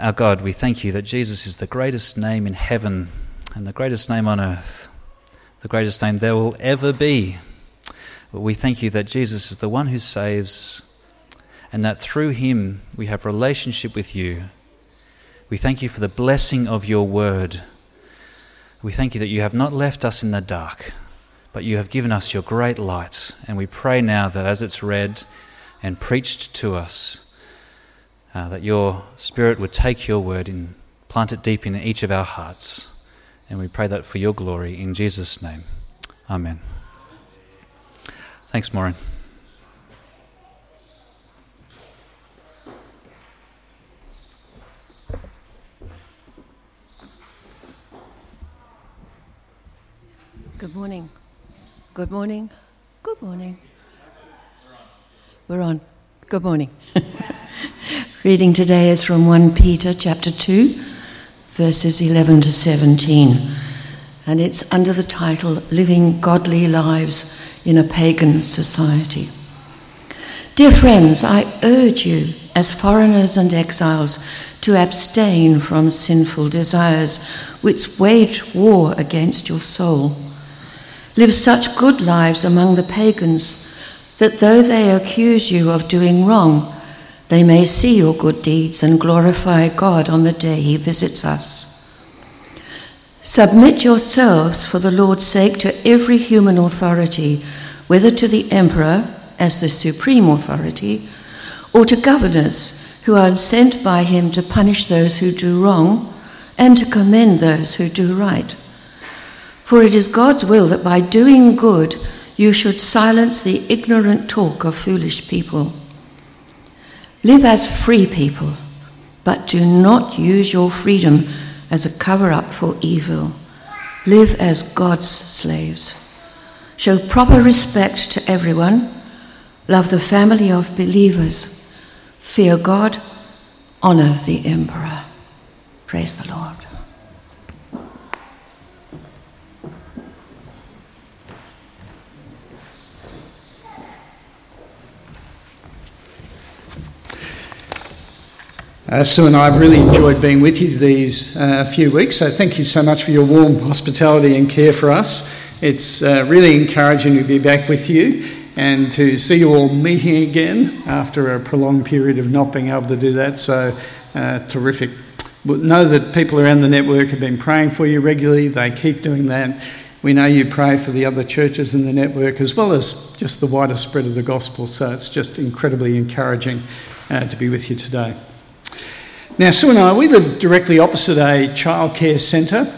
Our God, we thank you that Jesus is the greatest name in heaven and the greatest name on earth, the greatest name there will ever be. We thank you that Jesus is the one who saves and that through him we have relationship with you. We thank you for the blessing of your word. We thank you that you have not left us in the dark, but you have given us your great light. And we pray now that as it's read and preached to us, uh, that your Spirit would take your word and plant it deep in each of our hearts. And we pray that for your glory in Jesus' name. Amen. Thanks, Maureen. Good morning. Good morning. Good morning. We're on. Good morning. Reading today is from 1 Peter chapter 2, verses 11 to 17. And it's under the title Living Godly Lives in a Pagan Society. Dear friends, I urge you, as foreigners and exiles, to abstain from sinful desires which wage war against your soul. Live such good lives among the pagans that though they accuse you of doing wrong, they may see your good deeds and glorify God on the day he visits us. Submit yourselves for the Lord's sake to every human authority, whether to the emperor as the supreme authority, or to governors who are sent by him to punish those who do wrong and to commend those who do right. For it is God's will that by doing good you should silence the ignorant talk of foolish people. Live as free people, but do not use your freedom as a cover up for evil. Live as God's slaves. Show proper respect to everyone. Love the family of believers. Fear God. Honor the emperor. Praise the Lord. Uh, Sue and I have really enjoyed being with you these uh, few weeks, so thank you so much for your warm hospitality and care for us. It's uh, really encouraging to be back with you and to see you all meeting again after a prolonged period of not being able to do that, so uh, terrific. Know that people around the network have been praying for you regularly, they keep doing that. We know you pray for the other churches in the network as well as just the wider spread of the gospel, so it's just incredibly encouraging uh, to be with you today. Now, Sue and I, we live directly opposite a childcare centre.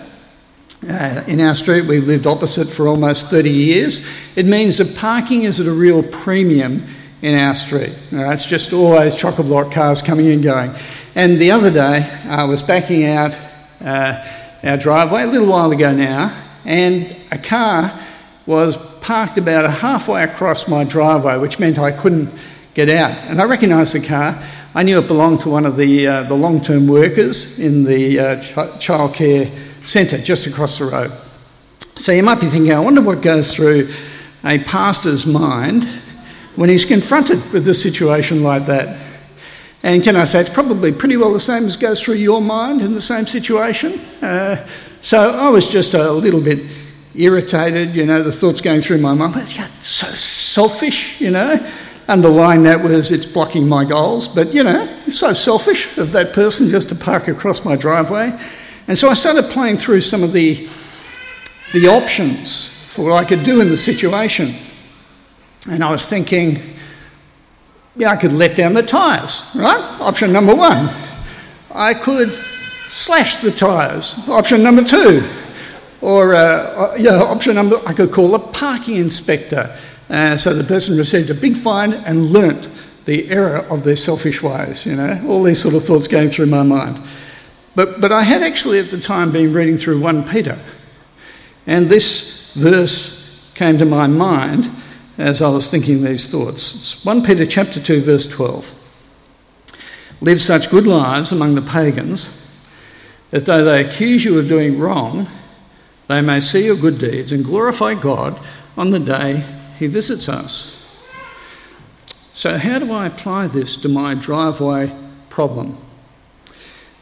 Uh, in our street, we've lived opposite for almost 30 years. It means that parking is at a real premium in our street. it's just always chock a block cars coming and going. And the other day, I was backing out uh, our driveway a little while ago now, and a car was parked about halfway across my driveway, which meant I couldn't get out. And I recognised the car. I knew it belonged to one of the, uh, the long term workers in the uh, ch- childcare centre just across the road. So you might be thinking, I wonder what goes through a pastor's mind when he's confronted with a situation like that. And can I say, it's probably pretty well the same as goes through your mind in the same situation. Uh, so I was just a little bit irritated, you know, the thoughts going through my mind, well, yeah, so selfish, you know. Underlying that was it's blocking my goals, but you know, it's so selfish of that person just to park across my driveway. And so I started playing through some of the, the options for what I could do in the situation. And I was thinking, yeah, I could let down the tyres, right? Option number one. I could slash the tyres. Option number two. Or, uh, yeah, option number, I could call a parking inspector uh, so the person received a big fine and learnt the error of their selfish ways, you know, all these sort of thoughts going through my mind. But, but I had actually at the time been reading through 1 Peter, and this verse came to my mind as I was thinking these thoughts. It's 1 Peter chapter 2, verse 12. Live such good lives among the pagans that though they accuse you of doing wrong, they may see your good deeds and glorify God on the day he visits us. So, how do I apply this to my driveway problem?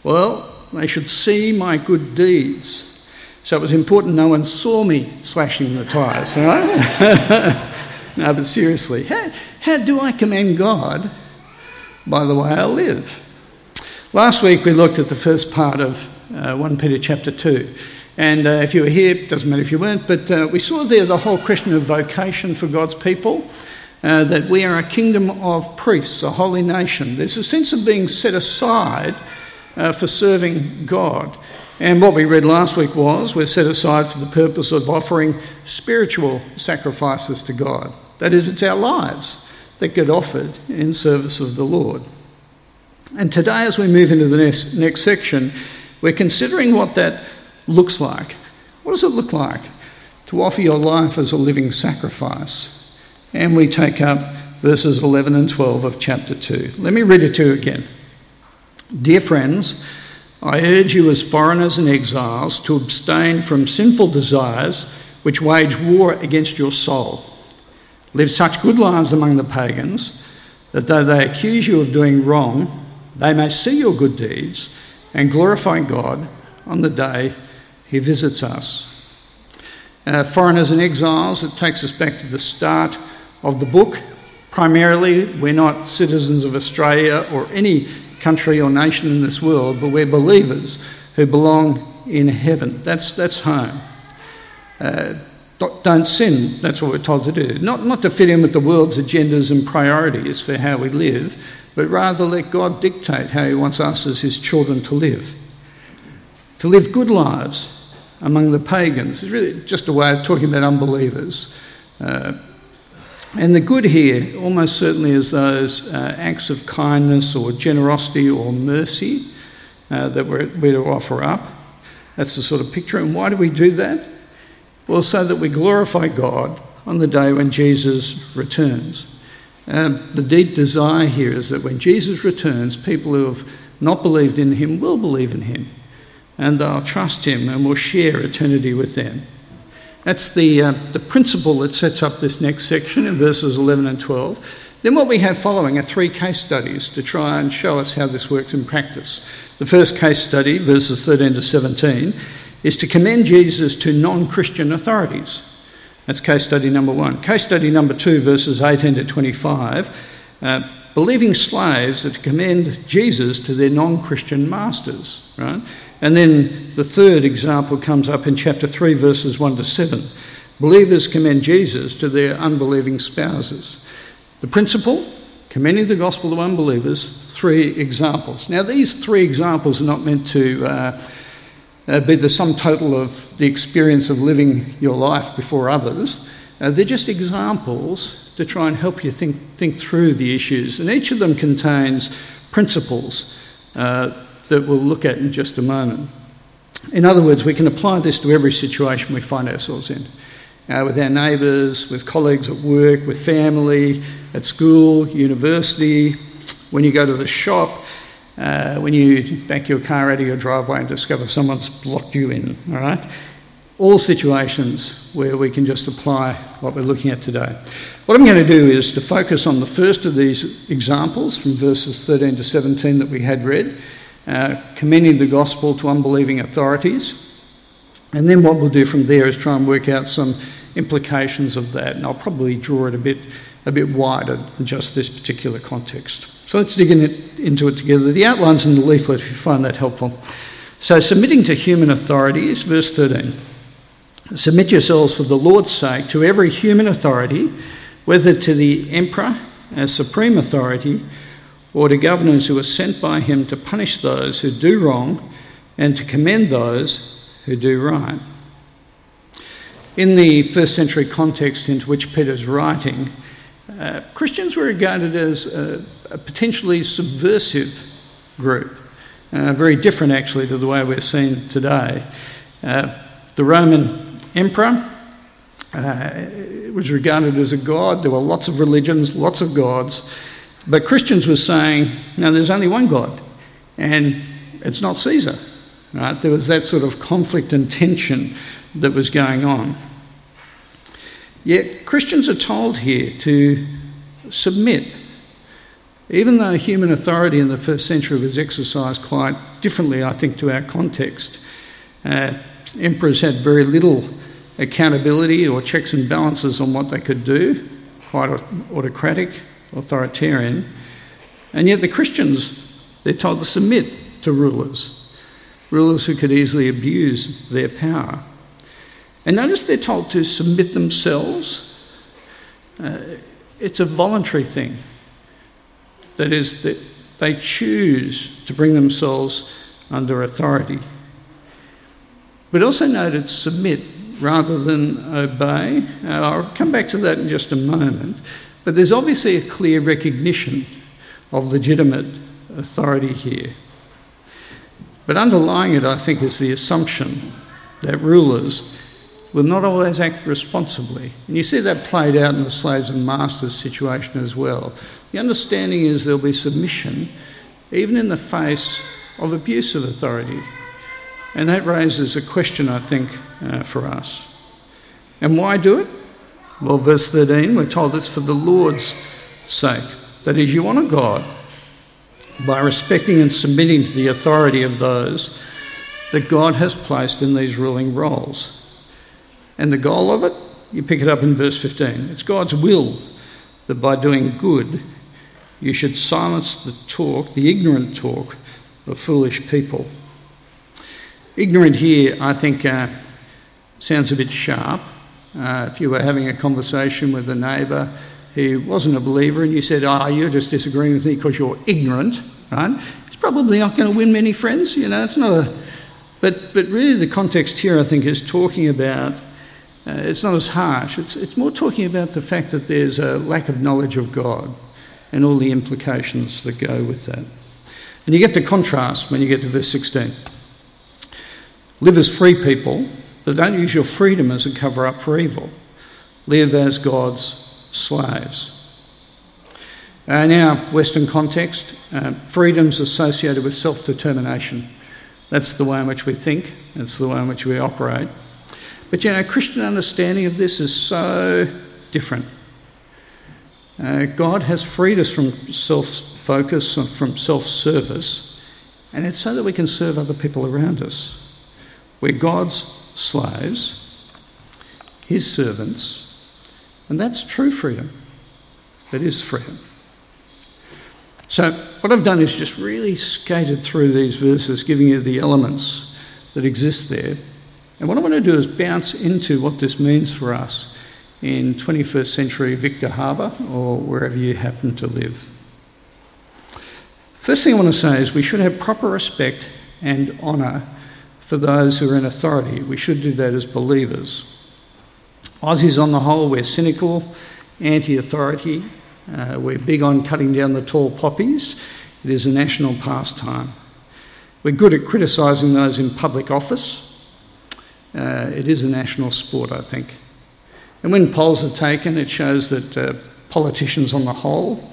Well, they should see my good deeds. So it was important no one saw me slashing the tyres, right? no, but seriously, how, how do I commend God? By the way I live. Last week we looked at the first part of uh, 1 Peter chapter 2. And uh, if you were here, doesn't matter if you weren't, but uh, we saw there the whole question of vocation for God's people. Uh, that we are a kingdom of priests, a holy nation. There's a sense of being set aside uh, for serving God. And what we read last week was we're set aside for the purpose of offering spiritual sacrifices to God. That is, it's our lives that get offered in service of the Lord. And today, as we move into the next, next section, we're considering what that looks like. What does it look like to offer your life as a living sacrifice? And we take up verses 11 and 12 of chapter 2. Let me read it to you again. Dear friends, I urge you as foreigners and exiles to abstain from sinful desires which wage war against your soul. Live such good lives among the pagans that though they accuse you of doing wrong, they may see your good deeds and glorify God on the day he visits us. Uh, foreigners and exiles, it takes us back to the start of the book. Primarily, we're not citizens of Australia or any country or nation in this world, but we're believers who belong in heaven. That's, that's home. Uh, don't sin, that's what we're told to do. Not, not to fit in with the world's agendas and priorities for how we live, but rather let God dictate how He wants us as His children to live. To live good lives among the pagans is really just a way of talking about unbelievers. Uh, and the good here almost certainly is those uh, acts of kindness or generosity or mercy uh, that we're, we're to offer up. That's the sort of picture. And why do we do that? Well, so that we glorify God on the day when Jesus returns. Um, the deep desire here is that when Jesus returns, people who have not believed in him will believe in him and they'll trust him and will share eternity with them. That's the, uh, the principle that sets up this next section in verses 11 and 12. Then, what we have following are three case studies to try and show us how this works in practice. The first case study, verses 13 to 17, is to commend Jesus to non Christian authorities. That's case study number one. Case study number two, verses 18 to 25, uh, believing slaves are to commend Jesus to their non Christian masters, right? And then the third example comes up in chapter 3, verses 1 to 7. Believers commend Jesus to their unbelieving spouses. The principle, commending the gospel to unbelievers, three examples. Now, these three examples are not meant to uh, uh, be the sum total of the experience of living your life before others. Uh, they're just examples to try and help you think, think through the issues. And each of them contains principles uh, that we'll look at in just a moment. In other words, we can apply this to every situation we find ourselves in. Uh, with our neighbours, with colleagues at work, with family, at school, university, when you go to the shop, uh, when you back your car out of your driveway and discover someone's blocked you in, all right? All situations where we can just apply what we're looking at today. What I'm going to do is to focus on the first of these examples from verses 13 to 17 that we had read, uh, commending the gospel to unbelieving authorities. And then what we'll do from there is try and work out some implications of that, and I'll probably draw it a bit, a bit wider than just this particular context. So let's dig in it, into it together. The outline's in the leaflet if you find that helpful. So, submitting to human authorities, verse 13. Submit yourselves for the Lord's sake to every human authority, whether to the emperor as supreme authority or to governors who are sent by him to punish those who do wrong and to commend those who do right. In the first century context into which Peter's writing, uh, Christians were regarded as a, a potentially subversive group, uh, very different actually to the way we're seen today. Uh, the Roman emperor uh, was regarded as a god, there were lots of religions, lots of gods. But Christians were saying, no, there's only one God, and it's not Caesar. Right? There was that sort of conflict and tension that was going on. Yet Christians are told here to submit Even though human authority in the first century was exercised quite differently, I think, to our context, uh, emperors had very little accountability or checks and balances on what they could do, quite autocratic, authoritarian. And yet the Christians, they're told to submit to rulers, rulers who could easily abuse their power. And notice they're told to submit themselves. Uh, it's a voluntary thing. That is, that they choose to bring themselves under authority. But also noted submit rather than obey. Uh, I'll come back to that in just a moment. But there's obviously a clear recognition of legitimate authority here. But underlying it, I think, is the assumption that rulers will not always act responsibly. And you see that played out in the slaves and masters situation as well. The understanding is there'll be submission even in the face of abuse of authority. And that raises a question, I think, uh, for us. And why do it? Well, verse 13, we're told it's for the Lord's sake. That is, you honour God by respecting and submitting to the authority of those that God has placed in these ruling roles. And the goal of it, you pick it up in verse 15. It's God's will that by doing good, you should silence the talk, the ignorant talk of foolish people. Ignorant here, I think, uh, sounds a bit sharp. Uh, if you were having a conversation with a neighbour who wasn't a believer and you said, Oh, you're just disagreeing with me because you're ignorant, right? It's probably not going to win many friends, you know, it's not a. But, but really, the context here, I think, is talking about uh, it's not as harsh. It's, it's more talking about the fact that there's a lack of knowledge of God and all the implications that go with that. And you get the contrast when you get to verse 16. Live as free people, but don't use your freedom as a cover up for evil. Live as God's slaves. Uh, in our Western context, uh, freedom's associated with self determination. That's the way in which we think, that's the way in which we operate. But you know, Christian understanding of this is so different. Uh, God has freed us from self focus, from self service, and it's so that we can serve other people around us. We're God's slaves, His servants, and that's true freedom. That is freedom. So, what I've done is just really skated through these verses, giving you the elements that exist there and what I want to do is bounce into what this means for us in 21st century Victor Harbor or wherever you happen to live. First thing I want to say is we should have proper respect and honour for those who are in authority. We should do that as believers. Aussies, on the whole, we're cynical, anti authority, uh, we're big on cutting down the tall poppies. It is a national pastime. We're good at criticising those in public office. Uh, it is a national sport, I think. And when polls are taken, it shows that uh, politicians on the whole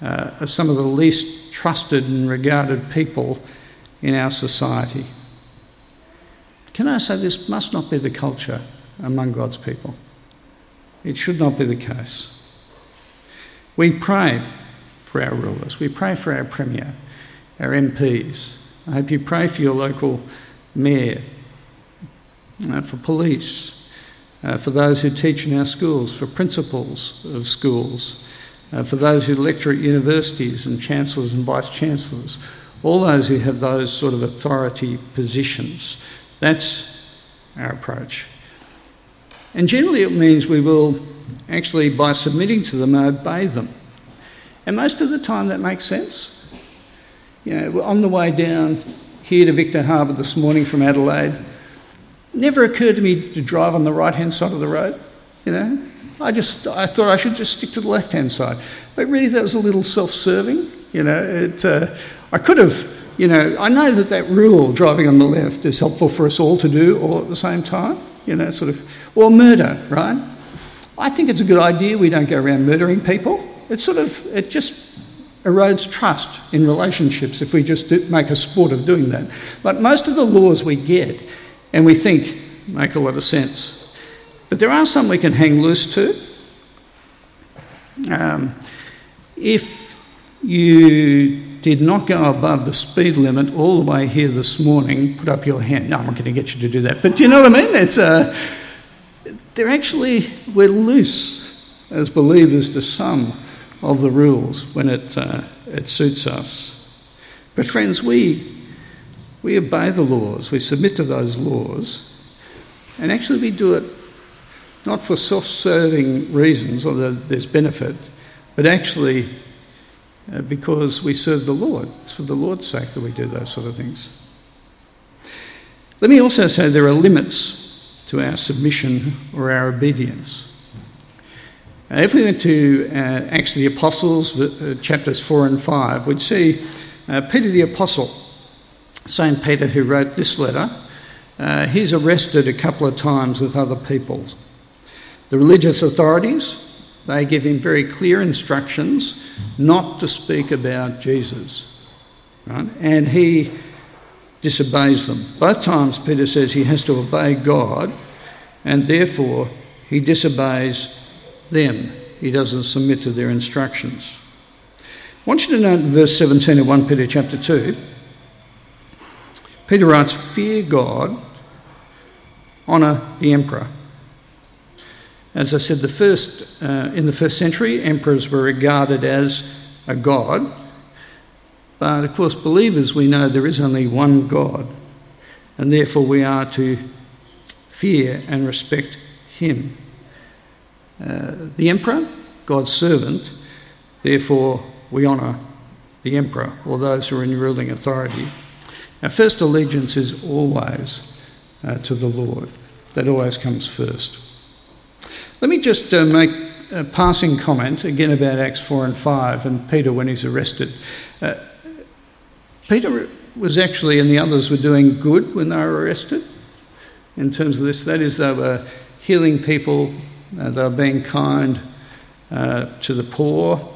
uh, are some of the least trusted and regarded people in our society. Can I say this must not be the culture among God's people? It should not be the case. We pray for our rulers, we pray for our Premier, our MPs. I hope you pray for your local mayor, uh, for police, uh, for those who teach in our schools, for principals of schools, uh, for those who lecture at universities and chancellors and vice chancellors, all those who have those sort of authority positions. That's our approach. And generally, it means we will actually, by submitting to them, obey them. And most of the time, that makes sense. You know, on the way down here to Victor Harbor this morning from Adelaide, never occurred to me to drive on the right hand side of the road. You know, I just I thought I should just stick to the left hand side. But really, that was a little self serving. You know, it, uh, I could have. You know, I know that that rule, driving on the left, is helpful for us all to do all at the same time. You know, sort of, or murder, right? I think it's a good idea. We don't go around murdering people. It sort of, it just erodes trust in relationships if we just do, make a sport of doing that. But most of the laws we get and we think make a lot of sense. But there are some we can hang loose to. Um, if you did not go above the speed limit all the way here this morning, put up your hand. No, I'm not going to get you to do that. But do you know what I mean? It's uh, they're actually, we're loose as believers to some of the rules when it, uh, it suits us. But friends, we, we obey the laws, we submit to those laws, and actually we do it not for self serving reasons that there's benefit, but actually uh, because we serve the Lord. It's for the Lord's sake that we do those sort of things. Let me also say there are limits to our submission or our obedience. If we went to uh, Acts of the Apostles, uh, chapters 4 and 5, we'd see uh, Peter the Apostle, St. Peter, who wrote this letter. He's arrested a couple of times with other people. The religious authorities, they give him very clear instructions not to speak about Jesus. Right? And he disobeys them. Both times Peter says he has to obey God and therefore he disobeys them. He doesn't submit to their instructions. I want you to note in verse 17 of 1 Peter chapter 2, Peter writes, Fear God, honour the emperor. As I said, the first, uh, in the first century, emperors were regarded as a god. But of course, believers, we know there is only one God, and therefore we are to fear and respect him. Uh, the emperor, God's servant, therefore we honour the emperor or those who are in ruling authority. Our first allegiance is always uh, to the Lord, that always comes first. Let me just uh, make a passing comment again about Acts 4 and 5 and Peter when he's arrested. Uh, Peter was actually, and the others were doing good when they were arrested in terms of this. That is, they were healing people, uh, they were being kind uh, to the poor,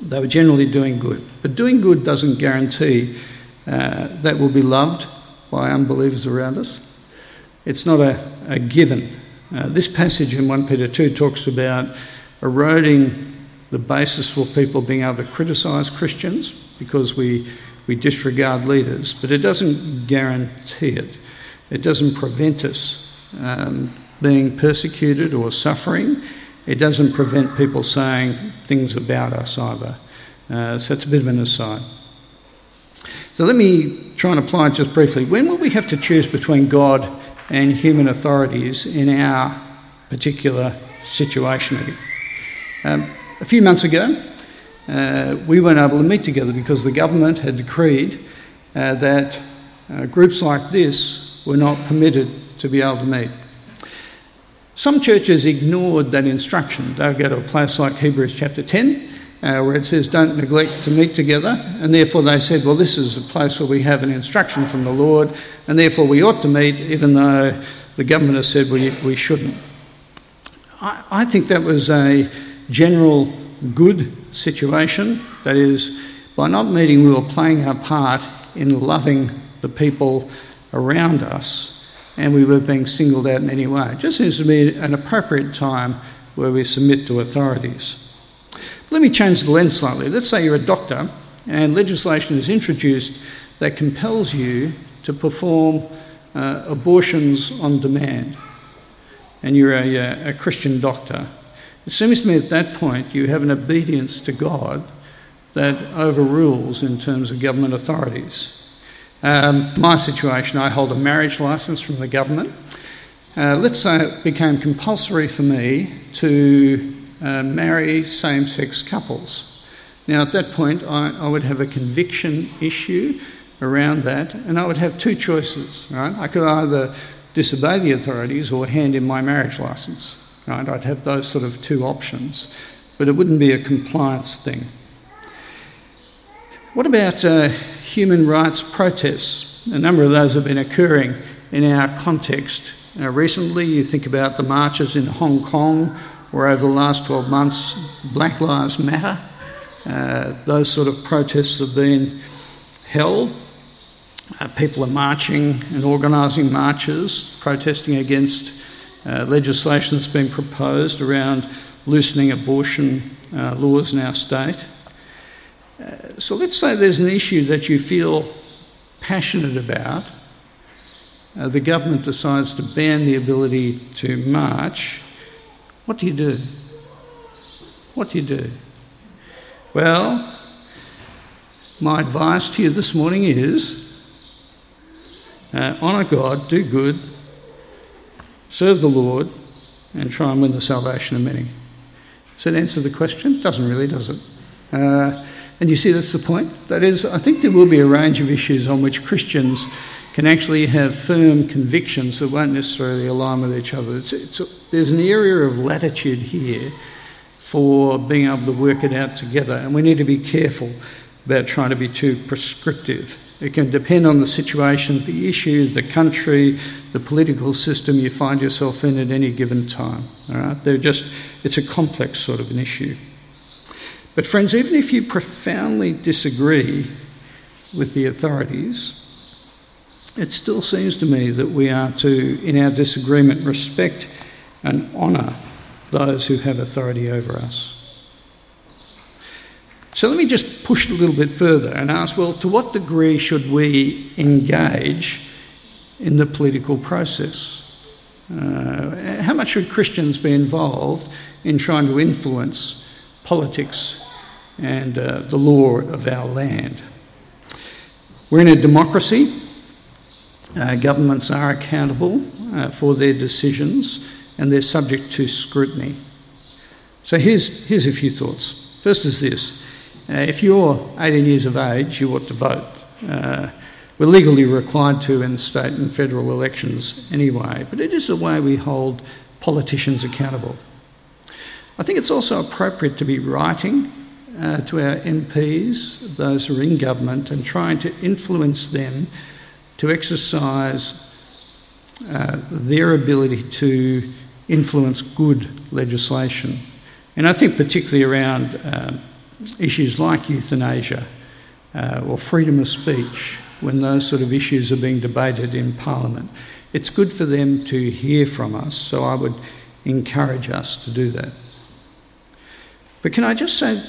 they were generally doing good. But doing good doesn't guarantee uh, that will be loved by unbelievers around us. It's not a, a given. Uh, this passage in 1 Peter 2 talks about eroding the basis for people being able to criticise Christians because we, we disregard leaders, but it doesn't guarantee it. It doesn't prevent us um, being persecuted or suffering. It doesn't prevent people saying things about us either. Uh, so it's a bit of an aside. So let me try and apply it just briefly. When will we have to choose between God and human authorities in our particular situation. Um, a few months ago, uh, we weren't able to meet together because the government had decreed uh, that uh, groups like this were not permitted to be able to meet. Some churches ignored that instruction. They'll go to a place like Hebrews chapter 10, uh, where it says, Don't neglect to meet together. And therefore they said, Well, this is a place where we have an instruction from the Lord, and therefore we ought to meet, even though the government has said we, we shouldn't. I, I think that was a general good situation. That is, by not meeting, we were playing our part in loving the people around us, and we were being singled out in any way. It just seems to be an appropriate time where we submit to authorities. Let me change the lens slightly. Let's say you're a doctor and legislation is introduced that compels you to perform uh, abortions on demand, and you're a, uh, a Christian doctor. It seems to me at that point you have an obedience to God that overrules in terms of government authorities. Um, my situation, I hold a marriage license from the government. Uh, let's say it became compulsory for me to uh, marry same sex couples. Now, at that point, I, I, would have a conviction issue around that, and I would have two choices. Right? I could either disobey the authorities or hand in my marriage license. Right? I'd have those sort of two options, but it wouldn't be a compliance thing. What about uh, human rights protests? A number of those have been occurring in our context. Uh, recently, you think about the marches in Hong Kong where over the last 12 months, Black Lives Matter, uh, those sort of protests have been held. Uh, people are marching and organising marches, protesting against uh, legislation that's been proposed around loosening abortion uh, laws in our state. Uh, so let's say there's an issue that you feel passionate about. Uh, the government decides to ban the ability to march. What do you do? What do you do? Well, my advice to you this morning is uh, honour God, do good, serve the Lord, and try and win the salvation of many. Does that answer the question? Doesn't really, does it? Uh, and you see, that's the point. That is, I think there will be a range of issues on which Christians can actually have firm convictions that won't necessarily align with each other. It's, it's there's an area of latitude here for being able to work it out together, and we need to be careful about trying to be too prescriptive. It can depend on the situation, the issue, the country, the political system you find yourself in at any given time. All right? They're just, it's a complex sort of an issue. But, friends, even if you profoundly disagree with the authorities, it still seems to me that we are to, in our disagreement, respect and honour those who have authority over us. So let me just push it a little bit further and ask well, to what degree should we engage in the political process? Uh, how much should Christians be involved in trying to influence politics and uh, the law of our land? We're in a democracy. Uh, governments are accountable uh, for their decisions and they're subject to scrutiny. So here's, here's a few thoughts. First is this uh, if you're 18 years of age, you ought to vote. Uh, we're legally required to in state and federal elections anyway, but it is a way we hold politicians accountable. I think it's also appropriate to be writing uh, to our MPs, those who are in government, and trying to influence them to exercise uh, their ability to influence good legislation. And I think particularly around uh, issues like euthanasia uh, or freedom of speech, when those sort of issues are being debated in Parliament. It's good for them to hear from us, so I would encourage us to do that. But can I just say,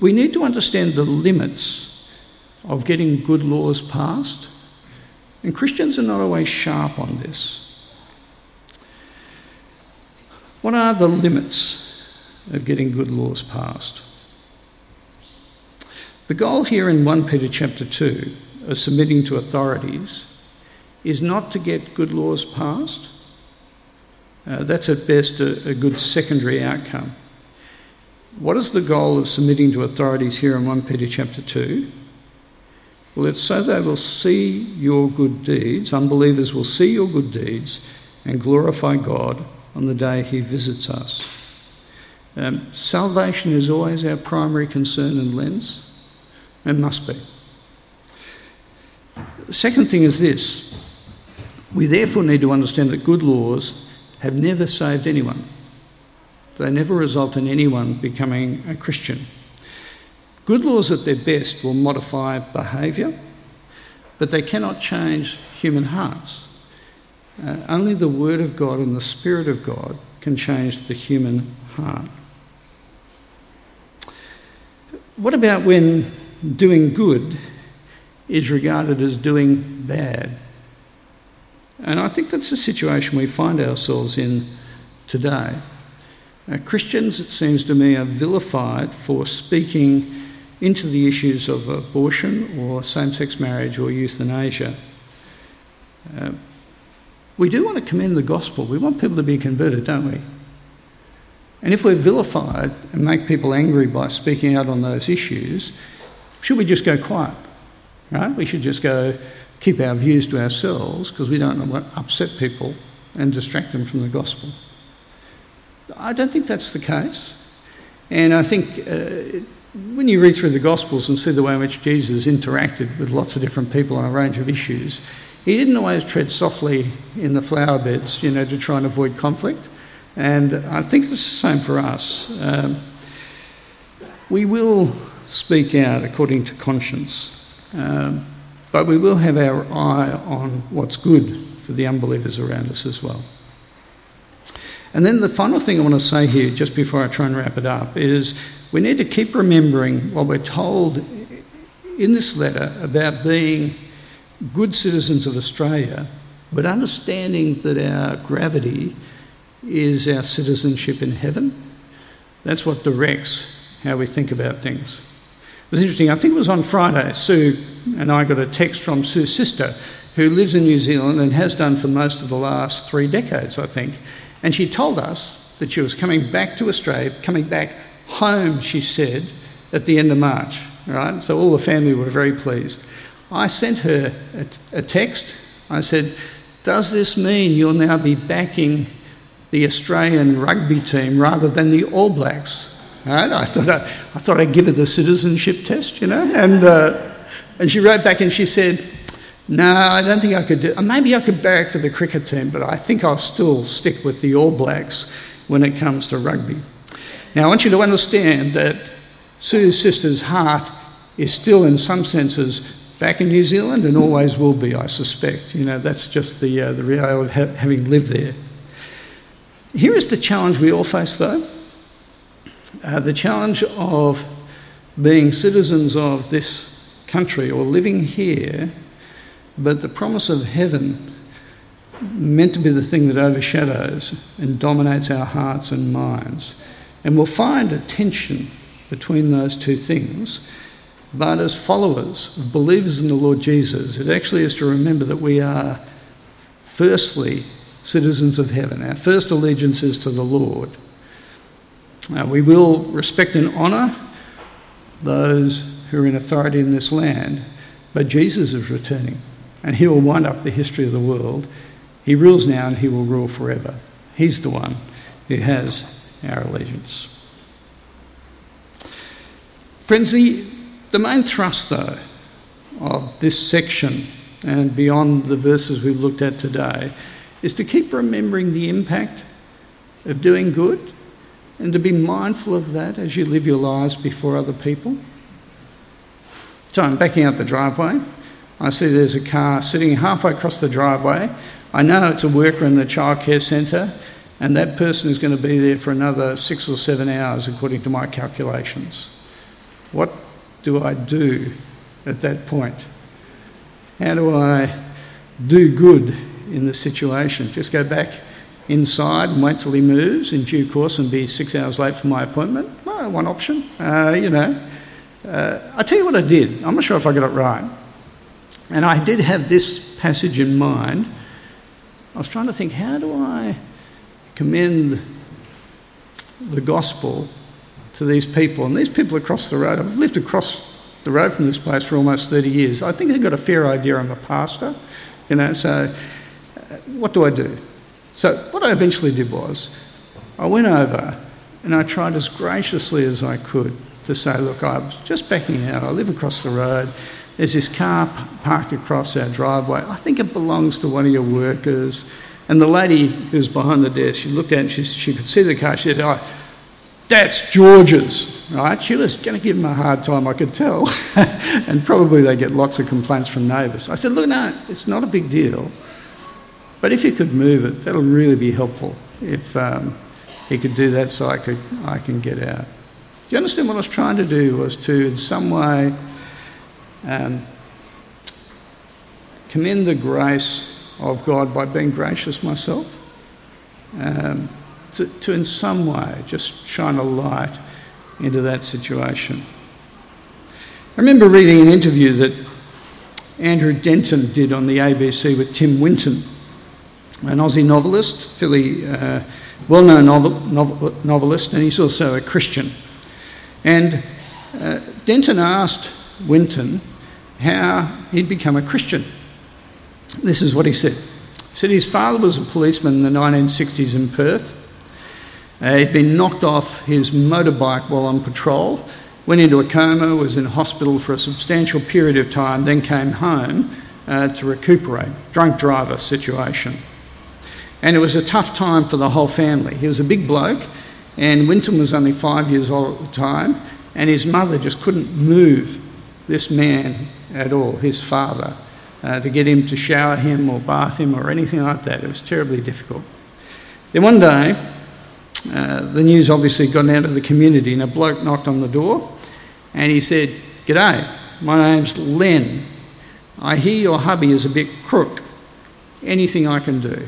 we need to understand the limits of getting good laws passed, and Christians are not always sharp on this. What are the limits of getting good laws passed? The goal here in 1 Peter chapter 2 of submitting to authorities is not to get good laws passed. Uh, that's at best a, a good secondary outcome. What is the goal of submitting to authorities here in 1 Peter chapter 2? Well, it's so they will see your good deeds, unbelievers will see your good deeds and glorify God on the day He visits us. Um, salvation is always our primary concern and lens. and must be. Second thing is this we therefore need to understand that good laws have never saved anyone, they never result in anyone becoming a Christian. Good laws at their best will modify behaviour, but they cannot change human hearts. Uh, only the Word of God and the Spirit of God can change the human heart. What about when doing good is regarded as doing bad. And I think that's the situation we find ourselves in today. Uh, Christians, it seems to me, are vilified for speaking into the issues of abortion or same sex marriage or euthanasia. Uh, we do want to commend the gospel. We want people to be converted, don't we? And if we're vilified and make people angry by speaking out on those issues, should we just go quiet? Right? We should just go keep our views to ourselves because we don't want to upset people and distract them from the gospel. I don't think that's the case. And I think uh, when you read through the Gospels and see the way in which Jesus interacted with lots of different people on a range of issues, he didn't always tread softly in the flower beds, you know, to try and avoid conflict. And I think it's the same for us. Um, we will speak out according to conscience. Um, but we will have our eye on what's good for the unbelievers around us as well. And then the final thing I want to say here, just before I try and wrap it up, is we need to keep remembering what we're told in this letter about being good citizens of Australia, but understanding that our gravity is our citizenship in heaven. That's what directs how we think about things. It was interesting, I think it was on Friday, Sue and I got a text from Sue's sister, who lives in New Zealand and has done for most of the last three decades, I think. And she told us that she was coming back to Australia, coming back home, she said, at the end of March. Right? So all the family were very pleased. I sent her a, text. I said, Does this mean you'll now be backing the Australian rugby team rather than the All Blacks? Right? I thought I, I thought I'd give her the citizenship test, you know. And uh, and she wrote back and she said, "No, I don't think I could do. Maybe I could barrack for the cricket team, but I think I'll still stick with the All Blacks when it comes to rugby." Now I want you to understand that Sue's sister's heart is still, in some senses, back in New Zealand and always will be, I suspect. You know, that's just the, uh, the reality of ha- having lived there. Here is the challenge we all face, though uh, the challenge of being citizens of this country or living here, but the promise of heaven meant to be the thing that overshadows and dominates our hearts and minds. And we'll find a tension between those two things. But as followers, believers in the Lord Jesus, it actually is to remember that we are, firstly, citizens of heaven. Our first allegiance is to the Lord. Now, we will respect and honour those who are in authority in this land, but Jesus is returning and he will wind up the history of the world. He rules now and he will rule forever. He's the one who has our allegiance. Friends, the, the main thrust, though, of this section and beyond the verses we've looked at today is to keep remembering the impact of doing good and to be mindful of that as you live your lives before other people. So I'm backing out the driveway. I see there's a car sitting halfway across the driveway. I know it's a worker in the childcare centre, and that person is going to be there for another six or seven hours, according to my calculations. What do I do at that point? How do I do good in the situation? Just go back inside and wait till he moves in due course and be six hours late for my appointment? Well, one option, uh, you know. Uh, I tell you what I did. I'm not sure if I got it right. And I did have this passage in mind. I was trying to think, how do I commend the gospel to these people. And these people across the road, I've lived across the road from this place for almost 30 years. I think they've got a fair idea I'm a pastor, you know, so uh, what do I do? So what I eventually did was I went over and I tried as graciously as I could to say, look, I was just backing out. I live across the road. There's this car parked across our driveway. I think it belongs to one of your workers. And the lady who's behind the desk, she looked at and she, she could see the car. She said, oh, that's George's, right? She was going to give him a hard time, I could tell. and probably they get lots of complaints from neighbours. I said, look, no, it's not a big deal. But if you could move it, that'll really be helpful. If um, he could do that so I, could, I can get out. Do you understand what I was trying to do was to, in some way, um, commend the grace of God by being gracious myself? Um, to, to in some way just shine a light into that situation. I remember reading an interview that Andrew Denton did on the ABC with Tim Winton, an Aussie novelist, fairly uh, well known novel, novel, novelist, and he's also a Christian. And uh, Denton asked Winton how he'd become a Christian. This is what he said. He said his father was a policeman in the 1960s in Perth uh, he'd been knocked off his motorbike while on patrol, went into a coma, was in hospital for a substantial period of time, then came home uh, to recuperate. Drunk driver situation. And it was a tough time for the whole family. He was a big bloke, and Winton was only five years old at the time, and his mother just couldn't move this man at all, his father, uh, to get him to shower him or bath him or anything like that. It was terribly difficult. Then one day, uh, the news obviously got out of the community, and a bloke knocked on the door and he said, G'day, My name's Len. I hear your hubby is a bit crook. Anything I can do?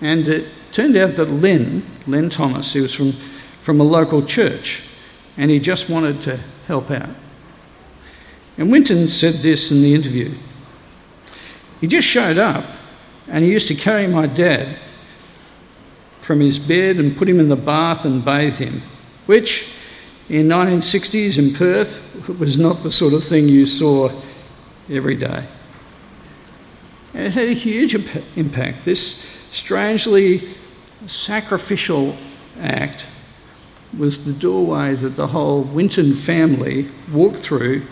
And it turned out that Len, Len Thomas, he was from, from a local church and he just wanted to help out. And Winton said this in the interview. He just showed up and he used to carry my dad from his bed and put him in the bath and bathe him, which in 1960s in Perth was not the sort of thing you saw every day. And it had a huge impact. This strangely sacrificial act was the doorway that the whole Winton family walked through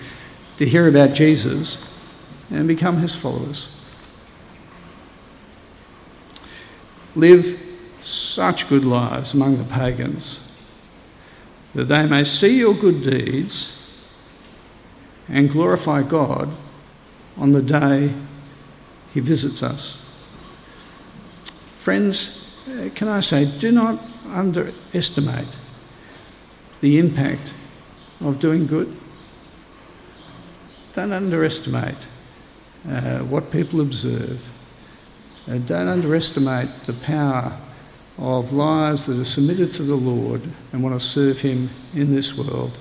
to hear about Jesus and become his followers. Live such good lives among the pagans that they may see your good deeds and glorify God on the day he visits us. Friends, uh, can I say, do not underestimate the impact of doing good. Don't underestimate uh, what people observe. Uh, don't underestimate the power of lives that are submitted to the Lord and want to serve Him in this world,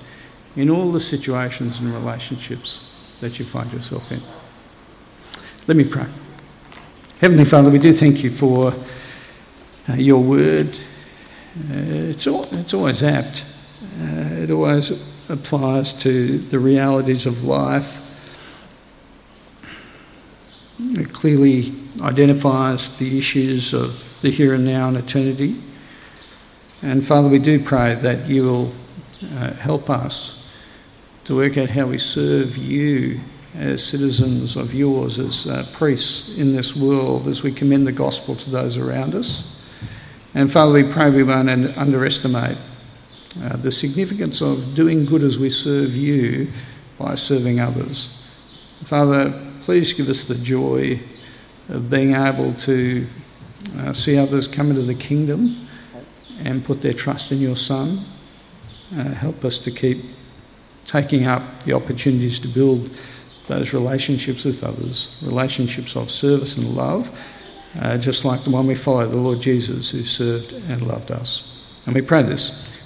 in all the situations and relationships that you find yourself in. Let me pray. Heavenly Father, we do thank you for uh, your word. Uh, it's, all, it's always apt, uh, it always applies to the realities of life. It clearly identifies the issues of the here and now and eternity. And Father, we do pray that you will uh, help us to work out how we serve you as citizens of yours, as uh, priests in this world, as we commend the gospel to those around us. And Father, we pray we won't underestimate uh, the significance of doing good as we serve you by serving others. Father, please give us the joy of being able to uh, see others come into the kingdom and put their trust in your Son. Uh, help us to keep taking up the opportunities to build those relationships with others, relationships of service and love, uh, just like the one we follow, the Lord Jesus, who served and loved us. And we pray this